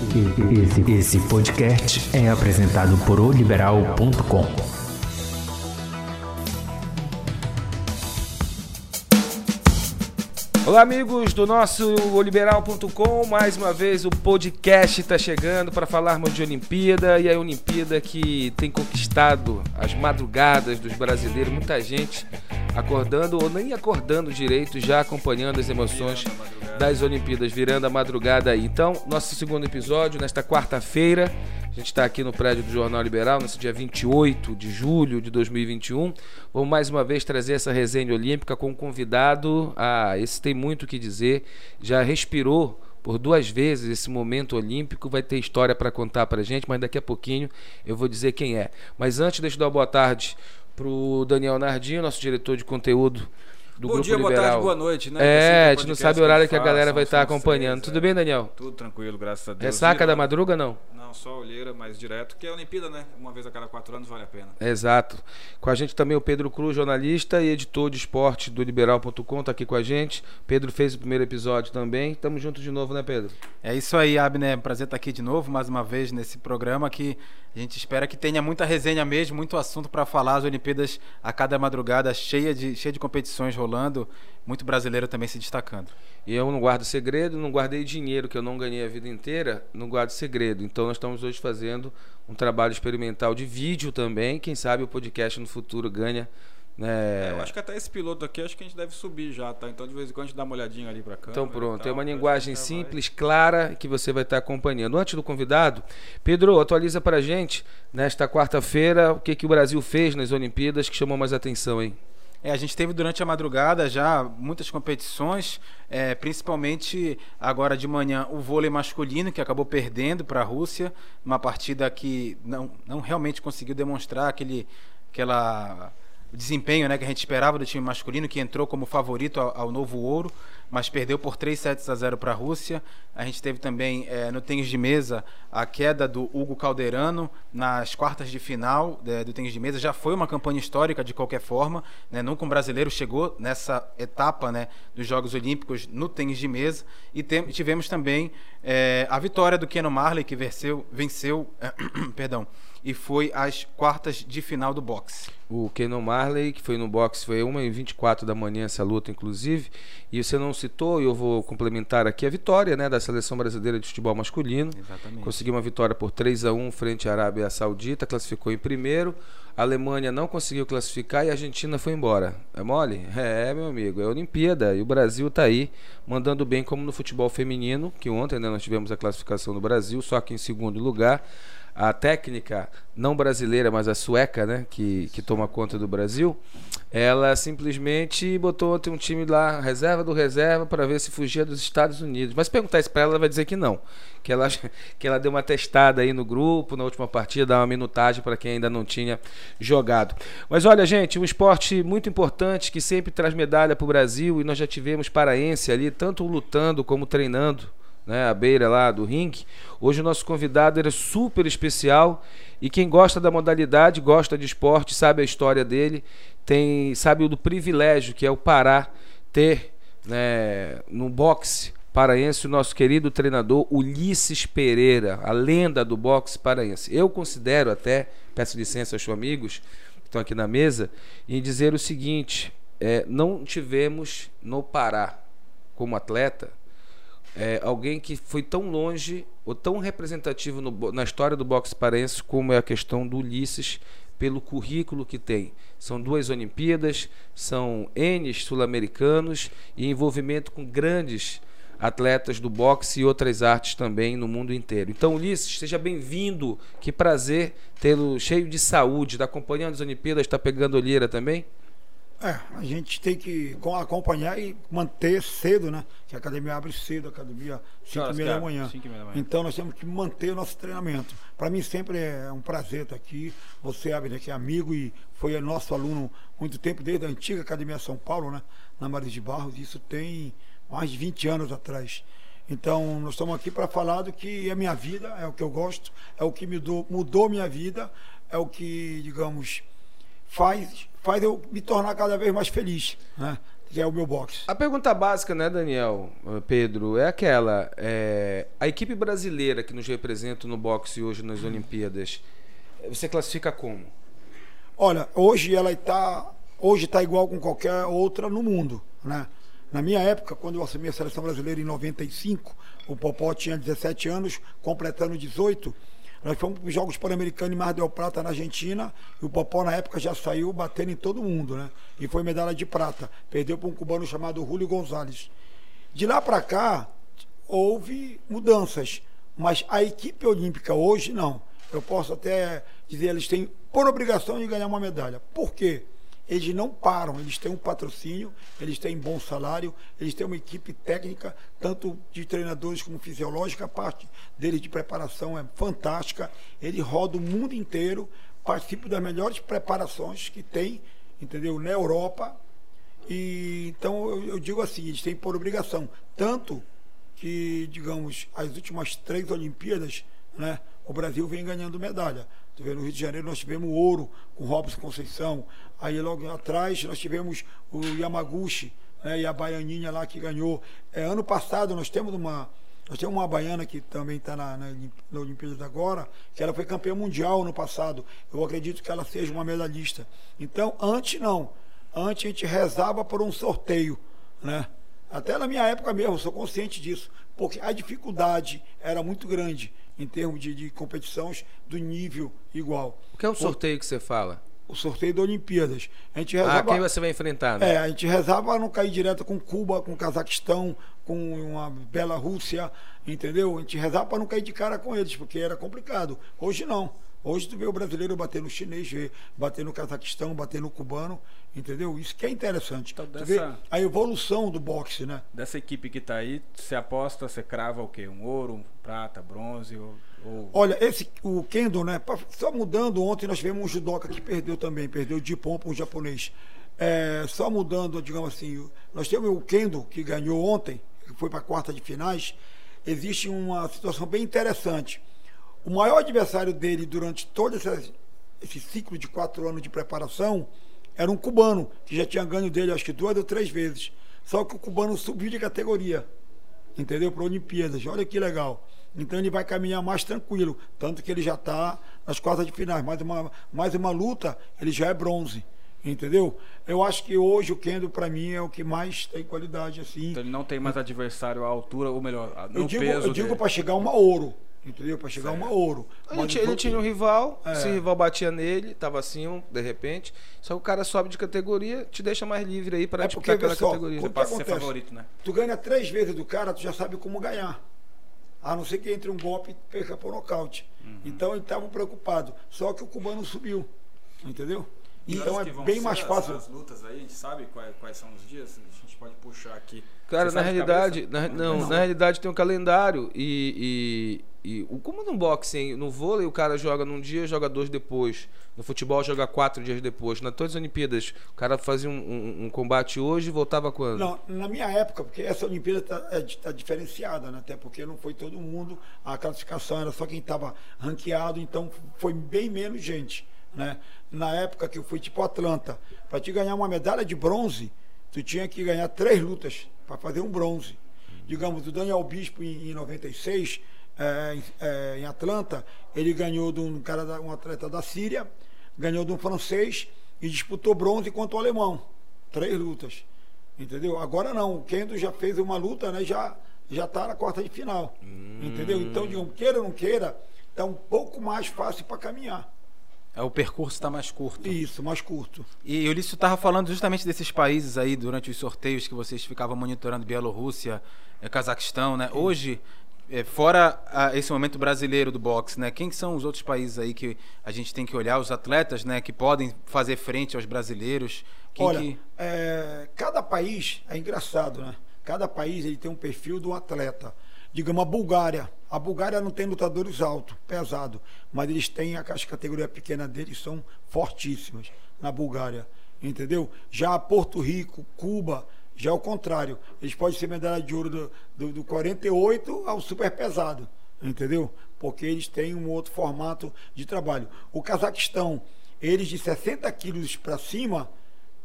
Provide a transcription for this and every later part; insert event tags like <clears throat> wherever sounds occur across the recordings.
Esse, esse podcast é apresentado por oliberal.com. Olá, amigos do nosso oliberal.com. Mais uma vez o podcast está chegando para falarmos de Olimpíada e a Olimpíada que tem conquistado as madrugadas dos brasileiros. Muita gente acordando ou nem acordando direito, já acompanhando as emoções das Olimpíadas, virando a madrugada aí. Então, nosso segundo episódio, nesta quarta-feira, a gente está aqui no prédio do Jornal Liberal, nesse dia 28 de julho de 2021. Vamos mais uma vez trazer essa resenha olímpica com um convidado. Ah, esse tem muito o que dizer, já respirou por duas vezes esse momento olímpico, vai ter história para contar para gente, mas daqui a pouquinho eu vou dizer quem é. Mas antes, deixa eu dar boa tarde para o Daniel Nardinho, nosso diretor de conteúdo do Bom Grupo dia, boa Liberal. tarde, boa noite, né? É, a Esse gente não sabe o horário que a faz, galera vai estar acompanhando. Tudo é. bem, Daniel? Tudo tranquilo, graças a Deus. Ressaca da madruga, não? Não, só olheira, mas direto, que é a Olimpíada, né? Uma vez a cada quatro anos vale a pena. Exato. Com a gente também o Pedro Cruz, jornalista e editor de esporte do Liberal.com, tá aqui com a gente. Pedro fez o primeiro episódio também. Tamo junto de novo, né, Pedro? É isso aí, Abner. Prazer estar aqui de novo, mais uma vez, nesse programa que a gente espera que tenha muita resenha mesmo, muito assunto para falar. As Olimpíadas a cada madrugada cheia de, cheia de competições rolando, muito brasileiro também se destacando. E eu não guardo segredo, não guardei dinheiro que eu não ganhei a vida inteira, não guardo segredo. Então nós estamos hoje fazendo um trabalho experimental de vídeo também. Quem sabe o podcast no futuro ganha. Né? É, eu acho que até esse piloto aqui, acho que a gente deve subir já, tá? Então de vez em quando a gente dá uma olhadinha ali pra câmera. Então pronto, tal, é uma linguagem simples, clara, que você vai estar acompanhando. Antes do convidado, Pedro, atualiza pra gente, nesta quarta-feira, o que, que o Brasil fez nas Olimpíadas que chamou mais atenção, hein? É, a gente teve durante a madrugada já muitas competições, é, principalmente agora de manhã o vôlei masculino, que acabou perdendo para a Rússia, uma partida que não, não realmente conseguiu demonstrar aquele aquela desempenho né, que a gente esperava do time masculino, que entrou como favorito ao, ao novo ouro, mas perdeu por 3 sets a 0 para a Rússia. A gente teve também é, no tênis de mesa a queda do Hugo Calderano nas quartas de final é, do tênis de mesa. Já foi uma campanha histórica de qualquer forma. Né? Nunca um brasileiro chegou nessa etapa né, dos Jogos Olímpicos no tênis de mesa. E tivemos também é, a vitória do Keno Marley, que venceu, venceu <clears throat> perdão, e foi às quartas de final do boxe. O Kenon Marley, que foi no boxe, foi 1h24 da manhã essa luta, inclusive. E você não citou, e eu vou complementar aqui a vitória né, da seleção brasileira de futebol masculino. Exatamente. Conseguiu uma vitória por 3 a 1 frente à Arábia Saudita, classificou em primeiro. A Alemanha não conseguiu classificar e a Argentina foi embora. É mole? É, meu amigo, é Olimpíada. E o Brasil tá aí, mandando bem como no futebol feminino, que ontem né, nós tivemos a classificação do Brasil, só que em segundo lugar. A técnica, não brasileira, mas a sueca, né, que, que toma conta do Brasil, ela simplesmente botou um time lá, reserva do reserva, para ver se fugia dos Estados Unidos. Mas perguntar isso para ela, ela vai dizer que não. Que ela, <laughs> que ela deu uma testada aí no grupo, na última partida, dar uma minutagem para quem ainda não tinha jogado. Mas olha, gente, um esporte muito importante que sempre traz medalha para o Brasil e nós já tivemos paraense ali, tanto lutando como treinando né, à beira lá do ringue. Hoje o nosso convidado era super especial e quem gosta da modalidade, gosta de esporte, sabe a história dele, tem sabe o do privilégio que é o Pará ter né, no boxe paraense o nosso querido treinador Ulisses Pereira, a lenda do boxe paraense. Eu considero até, peço licença aos seus amigos que estão aqui na mesa, em dizer o seguinte: é, não tivemos no Pará como atleta é, alguém que foi tão longe ou tão representativo no na história do boxe paraense como é a questão do Ulisses pelo currículo que tem. São duas Olimpíadas, são N sul-americanos e envolvimento com grandes atletas do boxe e outras artes também no mundo inteiro. Então, Ulisses, seja bem-vindo. Que prazer tê-lo cheio de saúde. Está acompanhando as Olimpíadas? Está pegando olheira também? É, a gente tem que co- acompanhar e manter cedo, né? Que a academia abre cedo, a academia 5 horas e meia da manhã. Então nós temos que manter o nosso treinamento. Para mim sempre é um prazer estar aqui. Você, Abner, que é amigo e foi nosso aluno muito tempo, desde a antiga Academia São Paulo, né? Na Maria de Barros, isso tem mais de 20 anos atrás. Então, nós estamos aqui para falar do que é minha vida, é o que eu gosto, é o que me mudou, mudou minha vida, é o que, digamos, faz, faz eu me tornar cada vez mais feliz. Né? que é o meu boxe. A pergunta básica, né, Daniel, eh, Pedro, é aquela: é, a equipe brasileira que nos representa no boxe hoje nas Olimpíadas, você classifica como? Olha, hoje ela está hoje está igual com qualquer outra no mundo, né? Na minha época, quando eu assumi a seleção brasileira em 95, o Popó tinha 17 anos, completando 18. Nós fomos para os Jogos Pan-Americanos em Mar del Plata, na Argentina, e o Popó na época já saiu batendo em todo mundo, né? E foi medalha de prata. Perdeu para um cubano chamado Julio Gonzalez. De lá para cá, houve mudanças, mas a equipe olímpica hoje não. Eu posso até dizer, eles têm por obrigação de ganhar uma medalha. Por quê? Eles não param, eles têm um patrocínio, eles têm bom salário, eles têm uma equipe técnica, tanto de treinadores como fisiológica, a parte deles de preparação é fantástica. Eles rodam o mundo inteiro, participam das melhores preparações que tem, entendeu? Na Europa. E então eu, eu digo assim, eles têm por obrigação, tanto que, digamos, as últimas três Olimpíadas, né, o Brasil vem ganhando medalha. No Rio de Janeiro nós tivemos ouro com Robson Conceição. Aí logo atrás nós tivemos o Yamaguchi né, e a baianinha lá que ganhou. É, ano passado nós temos uma. Nós temos uma baiana que também está na, na, na Olimpíada agora, que ela foi campeã mundial no passado. Eu acredito que ela seja uma medalhista. Então, antes não. Antes a gente rezava por um sorteio, né? Até na minha época mesmo, sou consciente disso, porque a dificuldade era muito grande em termos de, de competições do nível igual. O que é um sorteio que você fala? O sorteio da Olimpíadas. A gente Ah, rezava, quem você vai enfrentar, né? é, a gente rezava para não cair direto com Cuba, com Cazaquistão, com uma bela Rússia, entendeu? A gente rezava para não cair de cara com eles, porque era complicado. Hoje não. Hoje tu vê o brasileiro bater no chinês, bater no Cazaquistão, bater no cubano, entendeu? Isso que é interessante. Então, Tu dessa- vê a evolução do boxe, né? Dessa equipe que tá aí, você aposta, você crava o quê? Um ouro, um prata, bronze ou. Olha, esse, o Kendo, né? Só mudando, ontem nós tivemos um judoca que perdeu também, perdeu de pompa um japonês. É, só mudando, digamos assim, nós temos o Kendo, que ganhou ontem, que foi para a quarta de finais. Existe uma situação bem interessante. O maior adversário dele durante todo esse, esse ciclo de quatro anos de preparação era um cubano, que já tinha ganho dele acho que duas ou três vezes. Só que o cubano subiu de categoria entendeu? Para Olimpíadas. Olha que legal. Então ele vai caminhar mais tranquilo, tanto que ele já está nas quartas de finais. Mais uma, mais uma luta, ele já é bronze, entendeu? Eu acho que hoje o Kendo para mim é o que mais tem qualidade assim. Então ele não tem mais adversário à altura, ou melhor, no Eu digo, peso eu digo para chegar uma ouro, entendeu? Para chegar uma ouro. Ele, tinha- ele tinha um rival, É. se o rival batia nele, tava assim, de repente. Só que o cara sobe de categoria, te deixa mais livre aí para É disputar porque, aquela pessoal, categoria. que Passa a ser favorito, né? Tu ganha três vezes do cara, tu já sabe como ganhar. A não ser que entre um golpe e perca por nocaute. Uhum. Então ele estava preocupado. Só que o cubano subiu. Entendeu? E Então é bem mais as- fácil. As, lutas aí, a gente sabe quais, quais são os dias? A gente pode puxar aqui. Cara, Você na realidade, na, não, na realidade tem um calendário e, e, como no boxing, no vôlei o cara joga num dia, joga dois depois. No futebol joga quatro dias depois. Na todas as Olimpíadas, o cara fazia um, um- um combate hoje e voltava quando? Não, na minha época, porque essa Olimpíada está diferenciada, né? até porque não foi todo mundo, a classificação era só quem estava ranqueado, então foi bem menos gente. Né? Na época que eu fui tipo Atlanta, para te ganhar uma medalha de bronze, tu tinha que ganhar três lutas para fazer um bronze. Digamos, o Daniel Bispo em, em 96, é, em- é, em Atlanta, ele ganhou de um cara, da- um atleta da Síria, ganhou de um francês e disputou bronze contra o alemão. Três lutas. Entendeu? Agora não, o Kendo já fez uma luta, né? Já já está na quarta de final. Entendeu? Então, digamos, queira ou não queira, está um pouco mais fácil para caminhar. É, o percurso está mais curto. Isso, mais curto. E o Lício estava falando justamente desses países aí durante os sorteios que vocês ficavam monitorando Bielorrússia, eh, Cazaquistão, né? Hoje, eh, fora ah, esse momento brasileiro do boxe, né? Quem que são os outros países aí que a gente tem que olhar, os atletas, né? Que podem fazer frente aos brasileiros? Quem Olha, que... é, cada país é engraçado, né? Cada país ele tem um perfil do atleta. Digamos, a Bulgária. A Bulgária não tem lutadores altos, pesado, mas eles têm a- as categorias pequenas deles são fortíssimas na Bulgária, entendeu? Já Porto Rico, Cuba, já é o contrário. Eles podem ser medalha de ouro do, do, do 48 ao super pesado, entendeu? Porque eles têm um outro formato de trabalho. O Cazaquistão, eles de 60 quilos para cima,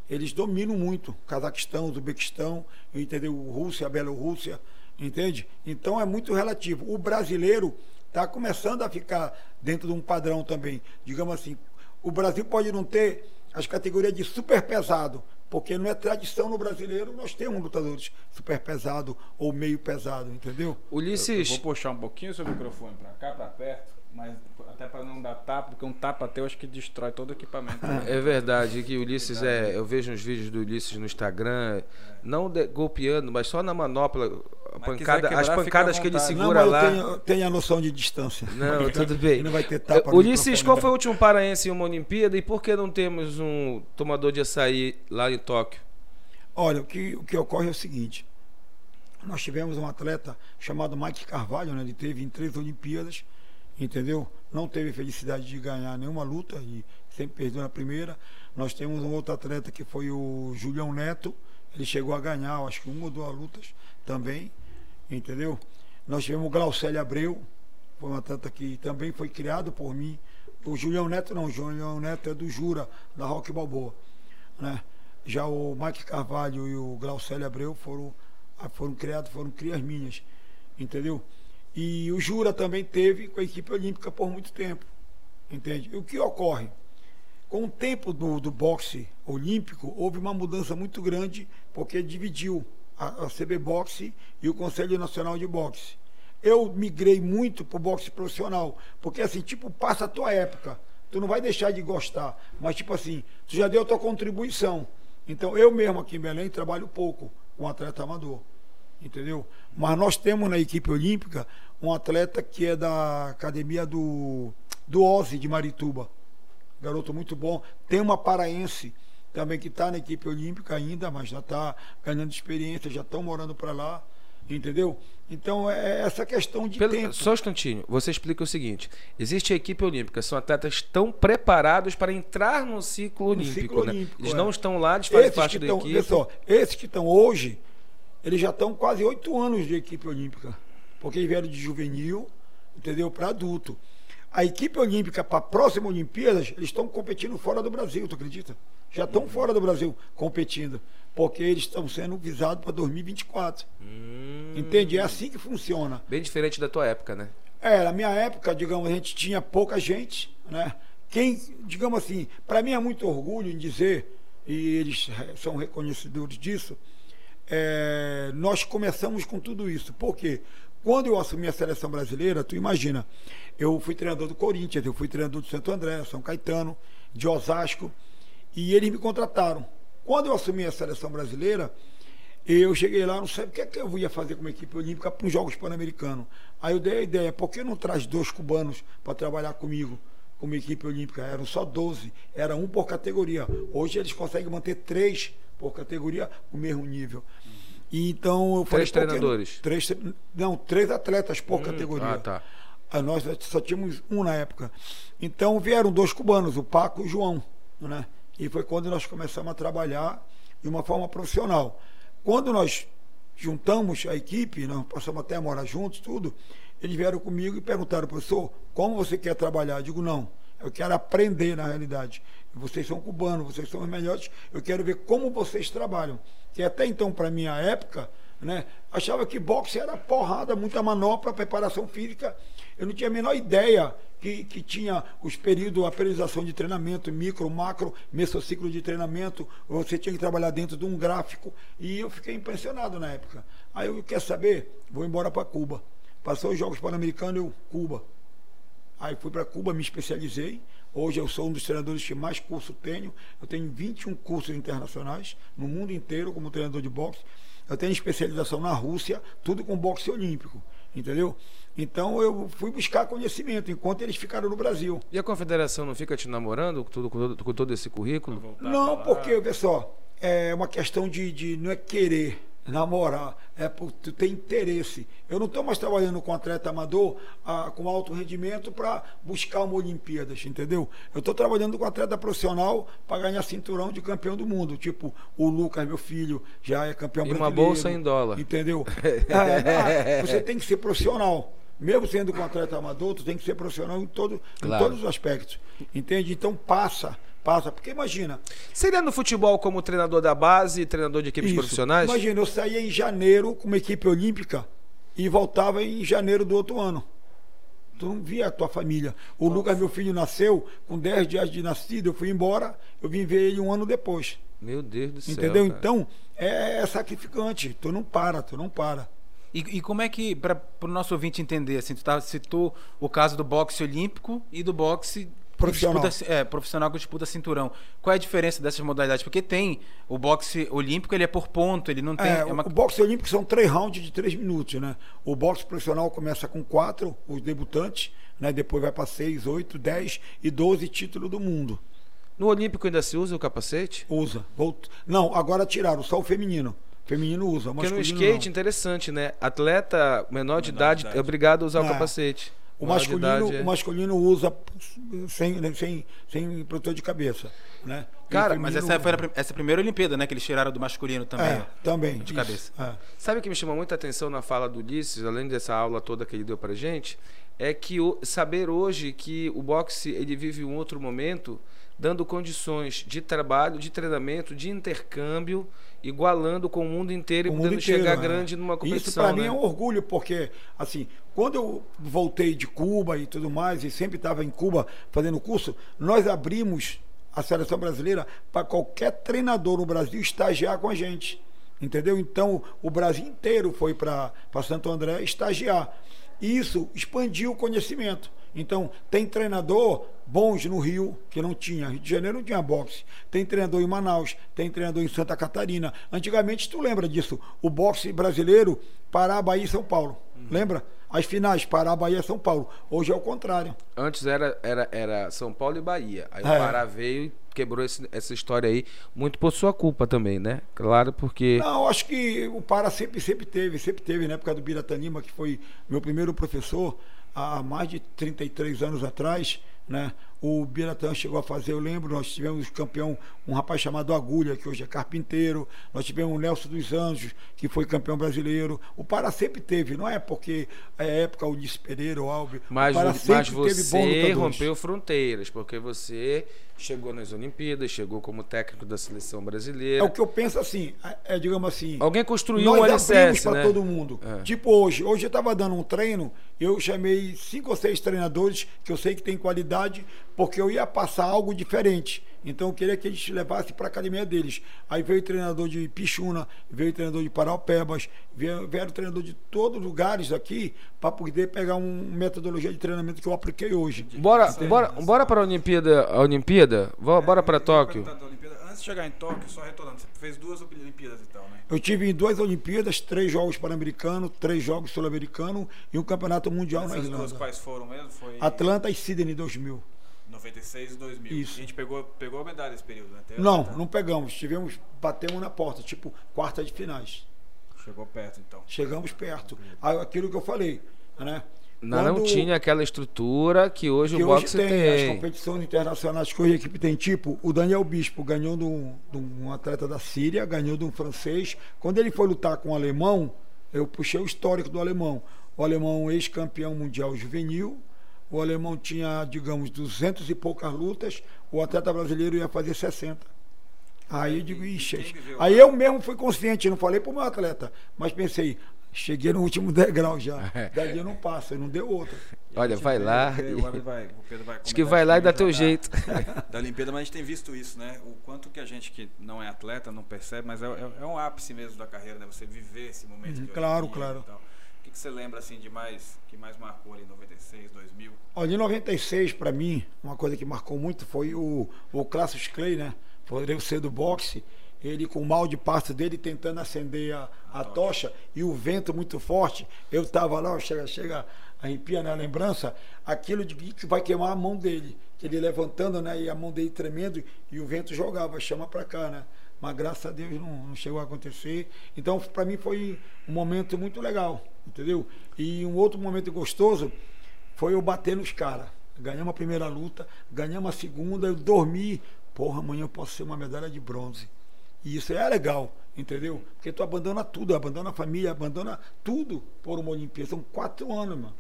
eles dominam muito. Cazaquistão, Uzbequistão, entendeu? Rússia, Bielorrússia, entende? Então é muito relativo. O brasileiro está começando a ficar dentro de um padrão também. Digamos assim, o Brasil pode não ter as categorias de super pesado, porque não é tradição no brasileiro nós temos lutadores super pesado ou meio pesado, entendeu? Eu, eu Ulisses, vou puxar um pouquinho seu microfone pra cá, pra perto, mas até pra não dar tapa, porque um tapa teu acho que destrói todo o equipamento. é verdade que o Ulisses é. Eu vejo uns vídeos do Ulisses no Instagram, não de- golpeando, mas só na manopla. pancada- quiser as quebrar, pancadas que ele. Não, segura mas eu lá. tenho, tenho a noção de distância. Não, tudo bem. Não vai ter tapa Ulisses, qual né? foi o último paraense em uma Olimpíada e por que não temos um tomador de açaí lá em Tóquio? Olha, o que, o que ocorre é o seguinte. Nós tivemos um atleta chamado Mike Carvalho, né? Ele teve em três Olimpíadas, entendeu? Não teve felicidade de ganhar nenhuma luta e sempre perdeu na primeira. Nós temos um outro atleta que foi o Julião Neto. Ele chegou a ganhar, acho que uma ou duas lutas também, entendeu? Nós tivemos o Glaucélio Abreu, foi um atleta que também foi criado por mim. O Julião Neto não, o Julião Neto é do Jura, da Rock Balboa, né? Já o Mike Carvalho e o Glaucélio Abreu foram, foram criados, foram crias minhas, entendeu? E o Jura também teve com a equipe olímpica por muito tempo, entende? E o que ocorre? Com o tempo do, do boxe olímpico, houve uma mudança muito grande, porque dividiu a, a CB Boxe e o Conselho Nacional de Boxe. Eu migrei muito pro boxe profissional, porque assim, tipo, passa a tua época. Tu não vai deixar de gostar, mas tipo assim, tu já deu a tua contribuição. Então, eu mesmo aqui em Belém trabalho pouco com atleta amador, entendeu? Mas nós temos na equipe olímpica um atleta que é da academia do, do Ozzy de Marituba garoto muito bom. Tem uma paraense também que está na equipe olímpica ainda, mas já está ganhando experiência, já estão morando para lá, entendeu? Então é essa questão de Pelo- tempo. só um instantinho, você explica o seguinte: existe a equipe olímpica, são atletas tão preparados para entrar no ciclo olímpico, ciclo né? olímpico, Eles é. não estão lá, eles fazem Esses parte da estão, equipe. só, esses que estão hoje, eles já estão quase oito anos de equipe olímpica, porque eles vieram de juvenil, entendeu, para adulto. A equipe olímpica para a próxima Olimpíadas, eles estão competindo fora do Brasil, tu acredita? Já estão fora do Brasil competindo, porque eles estão sendo visados para 2024. Hum, Entende? É assim que funciona. Bem diferente da tua época, né? É, na minha época, digamos, a gente tinha pouca gente, né? Quem, digamos assim, para mim é muito orgulho em dizer, e eles são reconhecedores disso, é, nós começamos com tudo isso. Por quê? Quando eu assumi a seleção brasileira, tu imagina, eu fui treinador do Corinthians, eu fui treinador do Santo André, São Caetano, de Osasco, e eles me contrataram. Quando eu assumi a seleção brasileira, eu cheguei lá, não sei o que, é que eu ia fazer como equipe olímpica para os Jogos Pan-Americanos. Aí eu dei a ideia, por que não traz dois cubanos para trabalhar comigo como equipe olímpica? Eram só 12, era um por categoria. Hoje eles conseguem manter três por categoria o mesmo nível. E então eu falei, Três treinadores? Três, não, três atletas por categoria. Ah, tá. Ah, Nós só tínhamos um na época. Então vieram dois cubanos, o Paco e o João. Né? E foi quando nós começamos a trabalhar de uma forma profissional. Quando nós juntamos a equipe, nós passamos até a morar juntos, tudo, eles vieram comigo e perguntaram, professor, como você quer trabalhar? Eu digo, não, eu quero aprender na realidade. Vocês são cubanos, vocês são os melhores, eu quero ver como vocês trabalham. Que até então, para minha época, né, achava que boxe era porrada, muita manopla, preparação física. Eu não tinha a menor ideia que, que tinha os períodos, a periodização de treinamento, micro, macro, mesociclo de treinamento, você tinha que trabalhar dentro de um gráfico. E eu fiquei impressionado na época. Aí eu quer saber, vou embora para Cuba. Passou os Jogos Pan-Americanos, eu, Cuba. Aí fui para Cuba, me especializei. Hoje eu sou um dos treinadores que mais curso tenho. Eu tenho 21 cursos internacionais no mundo inteiro como treinador de boxe. Eu tenho especialização na Rússia, tudo com boxe olímpico, entendeu? Então eu fui buscar conhecimento enquanto eles ficaram no Brasil. E a confederação não fica te namorando com todo, com todo, esse currículo? Não, porque, vê só, é uma questão de, de não é querer namorar, é por tu ter interesse. Eu não estou mais trabalhando com atleta amador ah, com alto rendimento para buscar uma Olimpíadas, entendeu? Eu estou trabalhando com atleta profissional para ganhar cinturão de campeão do mundo. Tipo, o Lucas, meu filho, já é campeão E uma brasileiro. bolsa em dólar. Entendeu? <laughs> É, ah, você tem que ser profissional. Mesmo sendo com atleta amador, tu tem que ser profissional em, todo, Claro. em todos os aspectos. Entende? Então passa passa. Porque imagina. Seria no futebol como treinador da base e treinador de equipes isso, profissionais? Imagina, eu saía em janeiro com uma equipe olímpica e voltava em janeiro do outro ano. Tu não via a tua família. O Lucas, meu filho, nasceu com 10 dias de nascido, eu fui embora, eu vim ver ele um ano depois. Meu Deus do céu. Entendeu? Então, é, é sacrificante. Tu não para, tu não para. E, e como é que, para o nosso ouvinte entender, assim, tu tá, citou o caso do boxe olímpico e do boxe que Profissional. disputa- é, profissional que disputa cinturão. Qual é a diferença dessas modalidades? Porque tem o boxe olímpico, ele é por ponto, ele não tem. É, é uma- O boxe olímpico são três rounds de três minutos, né? O boxe profissional começa com quatro, os debutantes, né? Depois vai para seis, oito, dez e doze títulos do mundo. No Olímpico ainda se usa o capacete? Usa. Volt... Não, agora tiraram, só o feminino. Feminino usa, o Porque no skate, não. interessante, né? Atleta menor de Menor idade, de idade. é obrigado a usar o É. capacete. O masculino, idade é- o masculino usa sem, sem, sem protetor de cabeça, né? Cara, Mas essa foi a, essa primeira Olimpíada, né? Que eles tiraram do masculino também. É, também. de isso, cabeça. é. Sabe o que me chamou muita atenção na fala do Ulisses, além dessa aula toda que ele deu pra gente? É que o- saber hoje que o boxe ele vive um outro momento, dando condições de trabalho, de treinamento, de intercâmbio, igualando com o mundo inteiro e o mundo podendo inteiro, chegar né? grande numa competição. Isso para mim né? é um orgulho, porque, assim, quando eu voltei de Cuba e tudo mais, e sempre estava em Cuba fazendo curso, nós abrimos a seleção brasileira para qualquer treinador no Brasil estagiar com a gente. Entendeu? Então, o Brasil inteiro foi para Santo André estagiar. Isso expandiu o conhecimento. Então, tem treinador bons no Rio, que não tinha. Rio de Janeiro não tinha boxe. Tem treinador em Manaus, tem treinador em Santa Catarina. Antigamente, tu lembra disso? O boxe brasileiro, Pará, Bahia e São Paulo. Lembra? As finais, Pará, Bahia e São Paulo. Hoje é o contrário. Antes era, era, era São Paulo e Bahia. Aí o É. Pará veio e quebrou esse- essa história aí, muito por sua culpa também, né? Claro, porque. Não, acho que o Pará sempre, sempre teve, sempre teve, na época do Biratanima, que foi meu primeiro professor, há mais de 33 anos atrás, né? O Biratã chegou a fazer, eu lembro, nós tivemos campeão, um rapaz chamado Agulha, que hoje é carpinteiro, nós tivemos o Nelson dos Anjos, que foi campeão brasileiro. O Pará sempre teve, não é porque é época Ulisses Pereira ou Alves. Mas, o Pará mas sempre teve bons você rompeu fronteiras, porque você chegou nas Olimpíadas, chegou como técnico da seleção É brasileira. o que eu penso assim, é, é, digamos assim. Alguém construiu Nós abrimos alicerce, para né? todo mundo. É. Tipo hoje. Hoje eu estava dando um treino, eu chamei cinco ou seis treinadores que eu sei que tem qualidade, porque eu ia passar algo diferente. Então eu queria que eles levassem para a academia deles. Aí veio o treinador de Pichuna, veio o treinador de Paraupebas, veio, veio o treinador de todos os lugares aqui para poder pegar uma metodologia de treinamento que eu apliquei hoje. Bora, bora, bora para a Olimpíada, a Olimpíada? Vó- Bora para Eu ia Tóquio. Antes de chegar em Tóquio, só retornando, você fez duas Olimpíadas então, né? Eu tive em duas Olimpíadas, três jogos pan-americanos, três jogos sul-americanos e um campeonato mundial na Essas duas Irlanda. quais foram mesmo? Foi Atlanta e Sydney 2000. 96 e 2000. Isso. A gente pegou, pegou a medalha nesse período, né? Teve Não, não pegamos. Tivemos, batemos na porta, tipo quarta de finais. Chegou perto então. Chegamos perto. Aí, Aquilo que eu falei, né? Não, não Quando- tinha aquela estrutura que hoje que o hoje boxe tem, tem. as competições internacionais que hoje a equipe tem, tipo, o Daniel Bispo ganhou de um, de um atleta da Síria, ganhou de um francês. Quando ele foi lutar com o alemão, eu puxei o histórico do alemão. O alemão ex-campeão mundial juvenil, o alemão tinha, digamos, 200 e poucas lutas, o atleta brasileiro ia fazer 60. Aí eu digo, ixi. Aí eu mesmo fui consciente, não falei pro meu atleta, mas pensei, cheguei no último <laughs> degrau já. Dali eu não passo, não deu outra. Olha, vai lá. E o Abel vai, o Pedro vai Acho que vai lá e dá teu já jeito. Da, <laughs> da Olimpíada, mas a gente tem visto isso, né? O quanto que a gente que não é atleta não percebe, mas é, é- é um ápice mesmo da carreira, né? Você viver esse momento. De claro, claro. Que, que você lembra assim de mais que mais marcou ali em 96, 2000? Olha, em 96, para mim, uma coisa que marcou muito foi o, o Cassius Clay, né? Poderia ser do boxe. Ele com o mal de passo dele tentando acender a, a tocha e o vento muito forte. Eu tava lá, chega, chega, arrepia na lembrança, aquilo de que vai queimar a mão dele. Que ele levantando, né? E a mão dele tremendo e o vento jogava, chama para cá, né? Mas graças a Deus não, não chegou a acontecer. Então, para mim foi um momento muito legal, entendeu? E um outro momento gostoso foi eu bater nos caras. Ganhamos a primeira luta, ganhamos a segunda, eu dormi. Porra, amanhã eu posso ser uma medalha de bronze. E isso é legal, entendeu? Porque tu abandona tudo, abandona a família, abandona tudo por uma Olimpíada. São quatro anos, mano.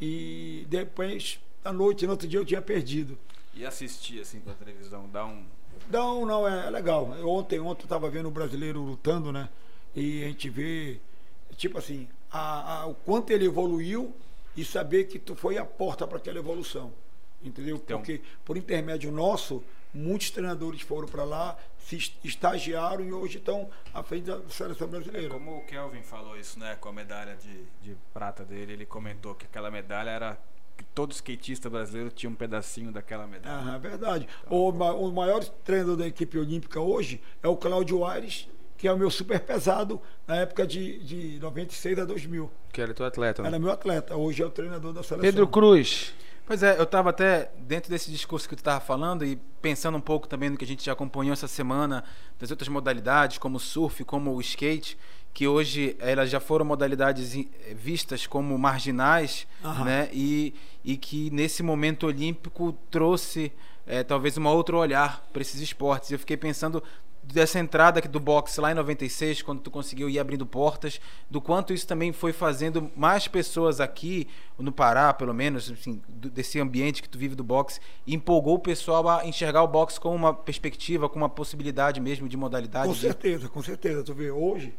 E depois, à noite, no outro dia, eu tinha perdido. E assistir assim com a televisão, dá um. Não, não, é, é legal. Ontem, ontem eu tava vendo o brasileiro lutando, né? E a gente vê, tipo assim, a, a- o quanto ele evoluiu e saber que tu foi a porta para aquela evolução. Entendeu? Então- Porque por intermédio nosso, muitos treinadores foram para lá, se est- estagiaram e hoje estão à frente da seleção brasileira. Como o Kelvin falou isso, né? Com a medalha de, de prata dele, ele comentou que aquela medalha era. Que todo skatista brasileiro tinha um pedacinho daquela medalha. Ah, é verdade. O, ma- o maior treinador da equipe olímpica hoje é o Cláudio Aires, que é o meu super pesado na época de, de 96 a 2000. Que era teu atleta, né? Era meu atleta, hoje é o treinador da seleção. Pedro Cruz. Pois é, eu estava até dentro desse discurso que tu estava falando e pensando um pouco também no que a gente já acompanhou essa semana das outras modalidades, como o surf, como o skate, que hoje elas já foram modalidades eh, vistas como marginais, Aham. né? E, e que nesse momento olímpico trouxe eh, talvez um outro olhar para esses esportes. Eu fiquei pensando dessa entrada do boxe lá em 96, quando tu conseguiu ir abrindo portas, do quanto isso também foi fazendo mais pessoas aqui, no Pará, pelo menos, assim, desse ambiente que tu vive do boxe, empolgou o pessoal a enxergar o boxe como uma perspectiva, como uma possibilidade mesmo de modalidade. Com certeza, com certeza. Tu vê, hoje,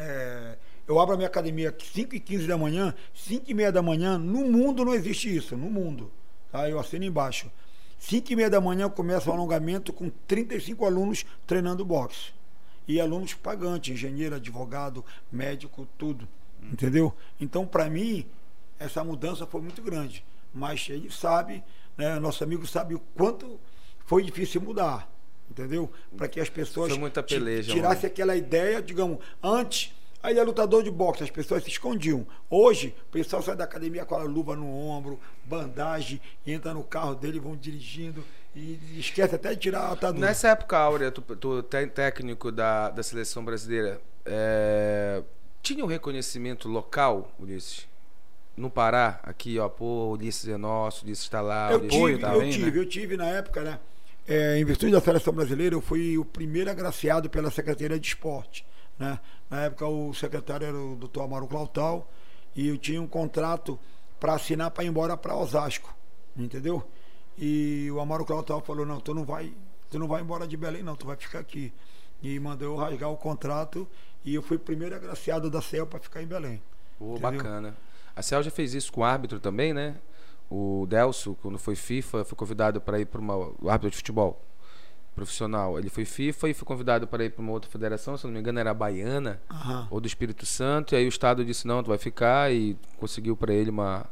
é, eu abro a minha academia 5 e 15 da manhã, 5 e meia da manhã, no mundo não existe isso, no mundo. Tá? Eu assino embaixo. 5 e meia da manhã eu começo o alongamento com 35 alunos treinando boxe. E alunos pagantes, engenheiro, advogado, médico, tudo. Entendeu? Então, para mim, essa mudança foi muito grande. Mas ele sabe, né, nosso amigo sabe o quanto foi difícil mudar. Entendeu? Para que as pessoas peleja, tirassem mano. aquela ideia, digamos, antes. Aí ele é lutador de boxe, as pessoas se escondiam. Hoje, o pessoal sai da academia com a luva no ombro, bandagem, entra no carro dele, vão dirigindo e esquece até de tirar a atadura. Nessa época áurea, tu, tu técnico da, da seleção brasileira, é, tinha um reconhecimento local, Ulisses? No Pará, aqui, ó, pô, Ulisses é nosso, Ulisses está lá, Eu Ulisses tive, tá eu bem, né? tive, eu tive na época, né? É, em virtude da seleção brasileira, eu fui o primeiro agraciado pela Secretaria de Esporte. Né? Na época, o secretário era o doutor Amaro Clautal e eu tinha um contrato para assinar para ir embora para Osasco, entendeu? E o Amaro Clautal falou: não, tu não vai, tu não vai embora de Belém, não, tu vai ficar aqui. E mandou eu rasgar o contrato e eu fui o primeiro agraciado da CEL para ficar em Belém. Entendeu? bacana. A Cel já fez isso com o árbitro também, né? O Delso, quando foi FIFA, foi convidado para ir para uma o árbitro de futebol profissional. Ele foi FIFA e foi convidado para ir para uma outra federação, se não me engano era a baiana Aham. ou do Espírito Santo. E aí o estado disse não, tu vai ficar e conseguiu para ele uma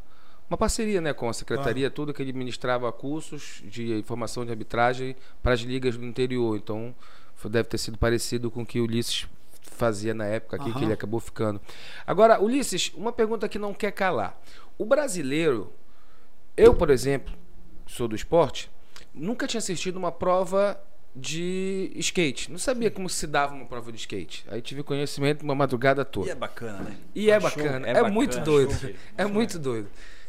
uma parceria, né, com a secretaria, tudo que ele ministrava cursos de formação de arbitragem para as ligas do interior. Então, foi- deve ter sido parecido com o que o Ulisses fazia na época aqui, que Aham. ele acabou ficando. Agora, Ulisses, uma pergunta que não quer calar. O brasileiro, eu, por exemplo, sou do esporte, nunca tinha assistido uma prova de skate. Não sabia como se dava uma prova de skate. Aí tive conhecimento uma madrugada toda. E é bacana, né? E é Show. bacana, é, bacana, muito doido. show. É muito doido.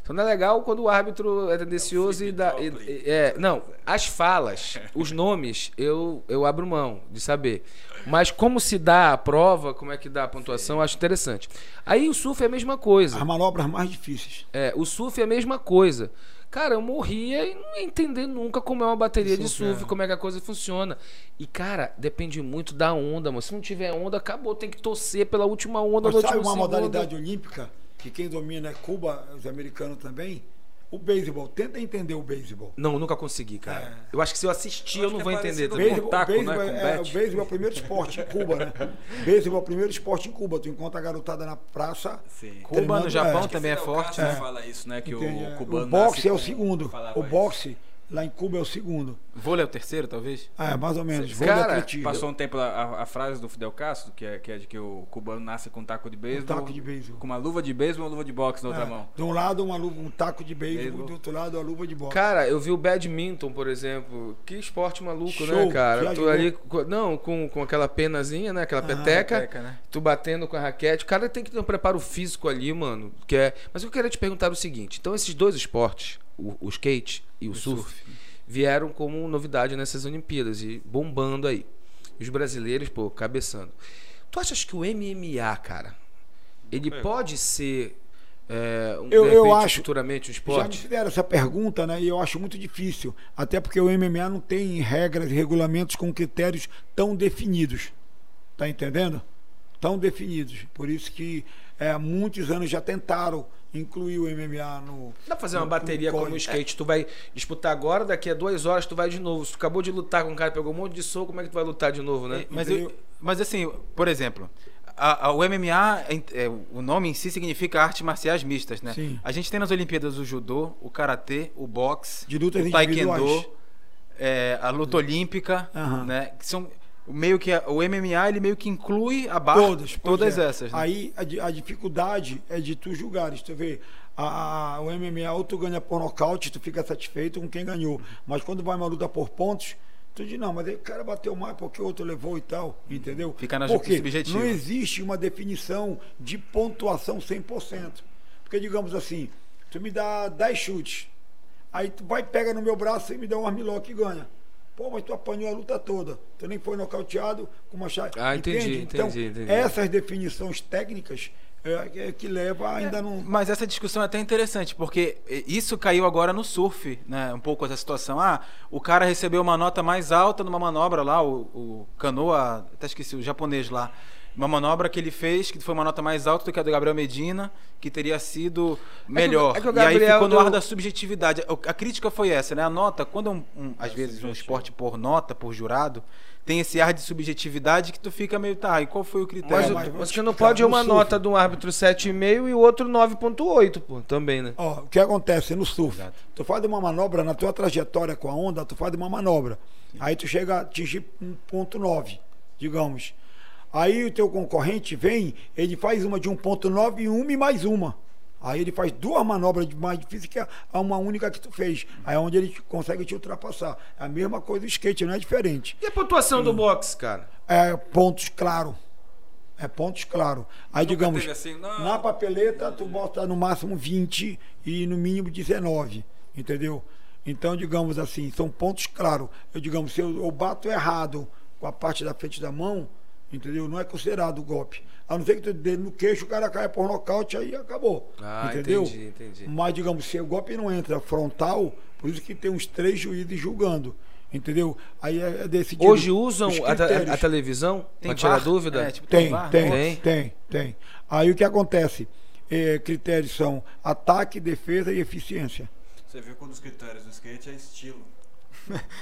Então não é legal quando o árbitro é tendencioso e dá. e- e- é, não, as falas, <laughs> os nomes, eu, eu abro mão de saber. Mas como se dá a prova, como é que dá a pontuação, eu acho interessante. Aí o surf é a mesma coisa. As manobras mais difíceis. É, o surf é a mesma coisa. Cara, eu morria e não ia entender nunca como é uma bateria de Surf, surf, é. como é que a coisa funciona. E, cara, depende muito da onda, mano. Se não tiver onda, acabou. Tem que torcer pela última onda Mas no sabe uma segundo. modalidade olímpica que quem domina é Cuba, os americanos também? O beisebol. Tenta entender o beisebol. Não, nunca consegui, cara. É. Eu acho que se eu assistir, Eu eu, não que vou é entender Beisebol, taco, beisebol né, é, é, o bet. beisebol é o primeiro esporte em Cuba, né? <laughs> beisebol é o primeiro esporte em Cuba. Tu encontra a garotada na praça. Sim. Cuba, no Japão é. também é Fidel forte. Castro É. fala isso, né? Que Entende? o É. cubano o boxe é o segundo. O isso. Lá em Cuba é o segundo. Vôlei é o terceiro, talvez? É, mais ou menos. Vôlei Cara, atletismo. Passou um tempo a, a- a frase do Fidel Castro, que é, que é de que o cubano nasce com um taco de beisebol. taco de beisebol. Com uma luva de beisebol e uma luva de boxe na outra É, mão. De um lado uma luva, um taco de beisebol, do outro lado a luva de boxe. Cara, eu vi o badminton, por exemplo. Que esporte maluco, Show. né, cara? Tu ali, com- não, com, com aquela penazinha, né? Aquela Ah, peteca. peteca, né? Tu batendo com a raquete. O cara tem que ter um preparo físico ali, mano. Que é... Mas eu queria te perguntar o seguinte. Então, esses dois esportes, o, o skate e o, surf, vieram como novidade nessas Olimpíadas e bombando aí. E os brasileiros, pô, cabeçando. Tu achas que o MMA, cara, ele Pegou. pode ser é, um, Eu- de eu repente, acho- futuramente um Já me esporte? fizeram essa pergunta, né? E eu acho muito difícil. Até porque o MMA não tem regras e regulamentos com critérios tão definidos. Tá entendendo? Tão definidos. Por isso que é, há muitos anos já tentaram incluir o MMA no. Dá pra fazer uma no- bateria como o skate. Tu vai disputar agora, daqui a duas horas tu vai de novo. Se tu acabou de lutar com um cara, pegou um monte de soco, como é que tu vai lutar de novo, né? Mas, Entendeu? eu- mas assim, por exemplo, a- a- o MMA, é- é, o nome em si significa artes marciais mistas, né? Sim. A gente tem nas Olimpíadas o judô, o karatê, o boxe, o taekwondo, é, a luta olímpica, Aham. né? Que são meio que o MMA ele meio que inclui a barra Todas, todas é. essas. né? Aí a, a dificuldade é de tu julgares. Tu vê, a, a- o MMA ou tu ganha por nocaute, tu fica satisfeito com quem ganhou. Mas quando vai uma luta por pontos, tu diz, não, mas o cara bateu mais porque o outro levou e tal, entendeu? Fica na Porque subjetiva. não existe uma definição de pontuação 100%. Porque, digamos assim, tu me dá 10 chutes, aí tu vai, pega no meu braço e me dá um armlock e ganha. Pô, mas tu apanhou a luta toda. Tu nem foi nocauteado com uma chave. Ah, entendi, Então, entendi, entendi. essas definições técnicas é, é que leva ainda não. Mas essa discussão é até interessante, porque isso caiu agora no surf, né? Um pouco essa situação. Ah, o cara recebeu uma nota mais alta numa manobra lá, o, o canoa, até esqueci, o japonês lá. Uma manobra que ele fez, que foi uma nota mais alta do que a do Gabriel Medina, que teria sido melhor. é que o e aí Gabriel ficou no ar da subjetividade. A crítica foi essa, né? A nota, quando um, um- às vezes um esporte por nota, por jurado, tem esse ar de subjetividade que tu fica meio, tá, e qual foi o critério? Mas, É, mas que não explicar, pode uma surf- nota de um árbitro 7,5 e o outro 9,8, pô, também, né? Ó, o que acontece no surf? Exato. Tu faz uma manobra na tua trajetória com a onda, tu faz uma manobra. Aí tu chega a atingir 1.9, digamos. Aí o teu concorrente vem, ele faz uma de 1.9 e uma e mais uma. Aí ele faz duas manobras de mais difíceis que a uma única que tu fez. Aí é onde ele consegue te ultrapassar. É a mesma coisa do skate, não é diferente. E a pontuação do boxe, cara? É pontos claro. É pontos claro. Aí digamos, teve assim, não. na papeleta tu bota no máximo 20 e no mínimo 19, entendeu? Então, digamos assim, são pontos claros. Eu digamos, se eu, eu bato errado com a parte da frente da mão, entendeu? Não é considerado o golpe. A não ser que tu dê no queixo, o cara cai por nocaute, aí acabou. Ah, entendeu? entendi, entendi. Mas, digamos, se o golpe não entra frontal, por isso que tem uns três juízes julgando. Entendeu? Aí é é decidido. Hoje usam os a, critérios. a televisão Tem pra tirar dúvida? É, tipo, Tem, VAR? tem, Tem? tem, tem, Aí o que acontece? É, critérios são ataque, defesa e eficiência. Você viu que um dos critérios do skate é estilo.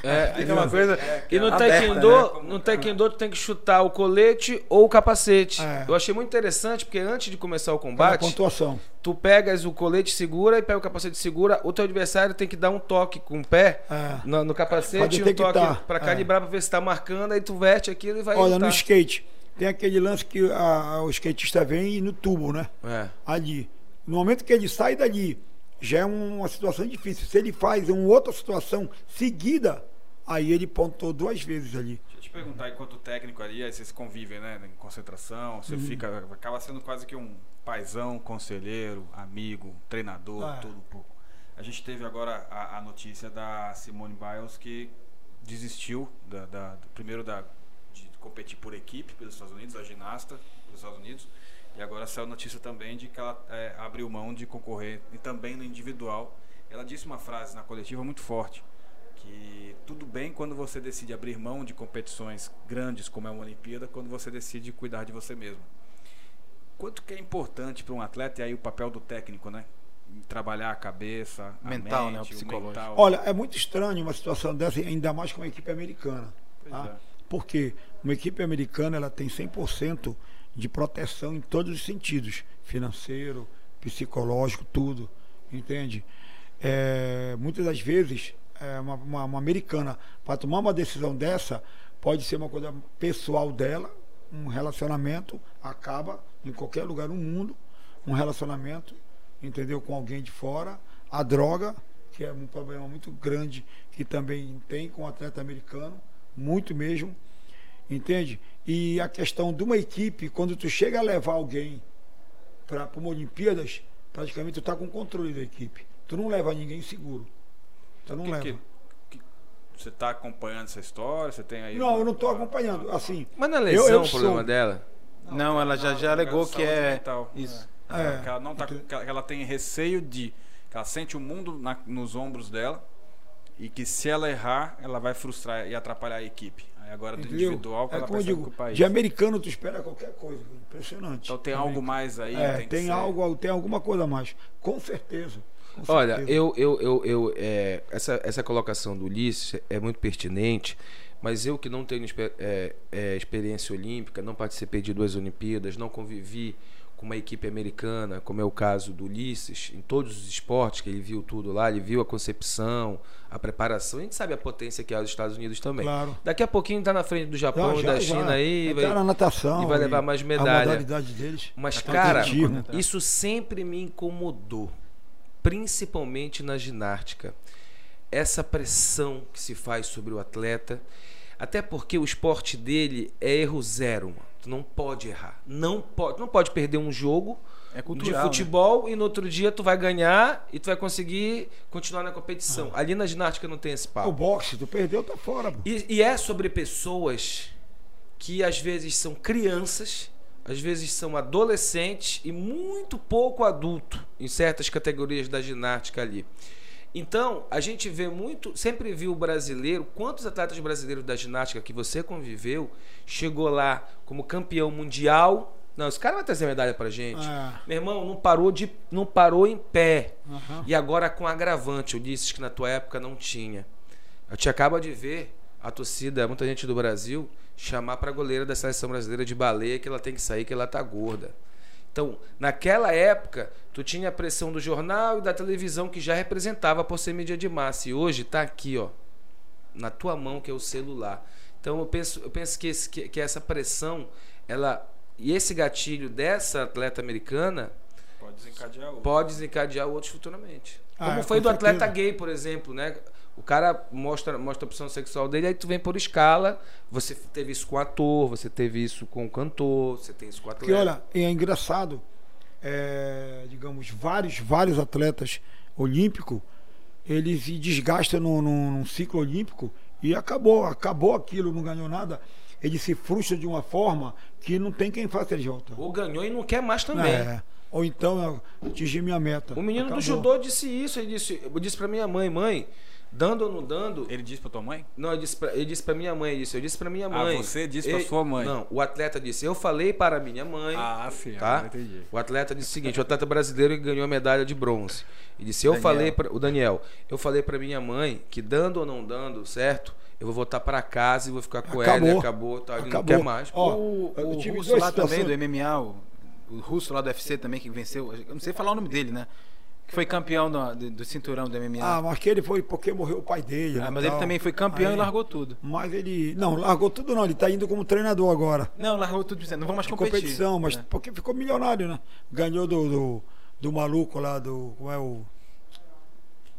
É, <laughs> Fica uma coisa É, E no é taekwondo, né? no taekwondo tu tem que chutar o colete ou o capacete. É. Eu achei muito interessante porque antes de começar o combate, pontuação. tu pegas o colete segura e pega o capacete segura, o teu adversário tem que dar um toque com o pé É. no, no capacete um toque pra é. calibrar pra ver se tá marcando, aí tu verte aquilo e vai Olha, no lutar. skate, tem aquele lance que a- o skatista vem no tubo, né? É. Ali. No momento que ele sai dali, já é um- uma situação difícil. Se ele faz uma outra situação seguida, aí ele pontou duas vezes ali. Deixa eu te perguntar, enquanto técnico ali, aí vocês convivem, né? Em concentração, você Uhum. fica. Acaba sendo quase que um paizão, conselheiro, amigo, treinador, Ah. tudo um pouco. A gente teve agora a, a notícia da Simone Biles que desistiu da, da- primeiro da, de competir por equipe pelos Estados Unidos, a ginasta pelos Estados Unidos. E agora saiu notícia também de que ela é, abriu mão de concorrer e também no individual. Ela disse uma frase na coletiva muito forte que tudo bem quando você decide abrir mão de competições grandes como é uma Olimpíada, quando você decide cuidar de você mesmo. Quanto que é importante para um atleta e aí o papel do técnico, né? Trabalhar a cabeça, a Mental, né? O mente, psicológico. mental. Olha, é muito estranho uma situação dessa, ainda mais com uma equipe americana. Tá? é. Porque uma equipe americana ela tem 100% de proteção em todos os sentidos, financeiro, psicológico, tudo, entende? É, muitas das vezes é, uma, uma- uma americana para tomar uma decisão dessa pode ser uma coisa pessoal dela, um relacionamento acaba em qualquer lugar no mundo, um relacionamento, entendeu, com alguém de fora, a droga que é um problema muito grande que também tem com o atleta americano, muito mesmo, entende? E a questão de uma equipe, quando tu chega a levar alguém para uma Olimpíadas, praticamente tu tá com controle da equipe. Tu não leva ninguém seguro. Tu não Que- leva. que- que- você está acompanhando essa história? Você tem aí. Não, eu não estou acompanhando. Assim, Mas não é Eu- lesão eu o problema sou- dela? Não, ela já, já alegou que é. mental. Isso. É. Que ela não tá, que ela- que ela tem receio de. Que ela sente o mundo na- nos ombros dela e que se ela errar, ela vai frustrar e atrapalhar a equipe. Aí agora do individual que É ela como eu digo, país. de americano tu espera qualquer coisa. Impressionante. Então tem algo mais aí. É, tem tem, algo, tem alguma coisa a mais. Com certeza. com Olha, certeza. eu, eu, eu, eu é, essa, essa colocação do Ulisses é muito pertinente, mas eu que não tenho é, é, experiência olímpica, não participei de duas Olimpíadas, não convivi com uma equipe americana, como é o caso do Ulisses, em todos os esportes, que ele viu tudo lá, ele viu a concepção, a preparação, a gente sabe a potência que é os Estados Unidos também. Claro. Daqui a pouquinho tá na frente do Japão Já, e da já, já. China aí, Vai na natação. e vai levar mais medalha. A modalidade deles. Mas, Atletismo, cara, né? isso sempre me incomodou, principalmente na ginástica. Essa pressão que se faz sobre o atleta, até porque o esporte dele é erro zero, mano. Tu não pode errar. Não pode, não pode perder um jogo É de cultural, né? futebol e no outro dia tu vai ganhar e tu vai conseguir continuar na competição. Ali na ginástica não tem esse O papo. boxe, tu perdeu, tá fora. E, e é sobre pessoas que às vezes são crianças, às vezes são adolescentes e muito pouco adulto em certas categorias da ginástica ali. Então, a gente vê muito, sempre viu o brasileiro, quantos atletas brasileiros da ginástica que você conviveu, chegou lá como campeão mundial. Não, esse cara vai trazer medalha pra gente. É. Meu irmão, não parou de não parou em pé. Aham. E agora com agravante, eu disse que na tua época não tinha. A gente acaba de ver a torcida, muita gente do Brasil, chamar pra goleira da seleção brasileira de baleia que ela tem que sair, que ela tá gorda. Então, naquela época, tu tinha a pressão do jornal e da televisão que já representava por ser mídia de massa. E hoje tá aqui, ó, na tua mão, que é o celular. Então, eu penso, eu penso que, esse- que, que essa pressão, ela e esse gatilho dessa atleta americana Pode desencadear pode desencadear outros futuramente. Ah, Como é, foi com do atleta gay, por exemplo, né? O cara mostra, mostra a opção sexual dele, aí tu vem por escala. Você teve isso com o ator, você teve isso com o cantor, você tem isso com o Porque, atleta. olha, é engraçado, é, digamos, vários, vários atletas olímpicos, eles se desgastam num, num- num ciclo olímpico e acabou, acabou aquilo, não ganhou nada. Ele se frustra de uma forma que não tem quem faça ele de volta. Ou ganhou e não quer mais também. É. Ou então eu atingi minha meta. O menino Acabou. do judô disse isso. Ele disse, eu disse pra minha mãe, mãe, dando ou não dando. Ele disse pra tua mãe? Não, ele disse pra, ele disse pra minha mãe isso. Eu disse pra minha mãe. Ah, você disse pra Ele- sua mãe. Não, o atleta disse. Eu falei para minha mãe. Ah, sim, tá? entendi. O atleta disse o seguinte: o atleta brasileiro que ganhou a medalha de bronze. E disse: Eu Daniel. falei para o Daniel, eu falei para minha mãe que dando ou não dando, certo? Eu vou voltar para casa e vou ficar com ela. E Acabou. acabou, tá? Ele não Acabou. quer mais. Ó, o russo duas lá também, situações. do MMA, o, o russo lá do UFC também, que venceu, eu não sei falar o nome dele, né? Que foi campeão do, do- cinturão do MMA. Ah, mas que ele foi porque morreu o pai dele. Ah, né, mas ele tal. também foi campeão Aí- e largou tudo. Mas ele. Não, largou tudo não, ele tá indo como treinador agora. Não, largou tudo dizendo, não vou mais competir. competição, mas É. porque ficou milionário, né? Ganhou do, do, do maluco lá, do. Como é o.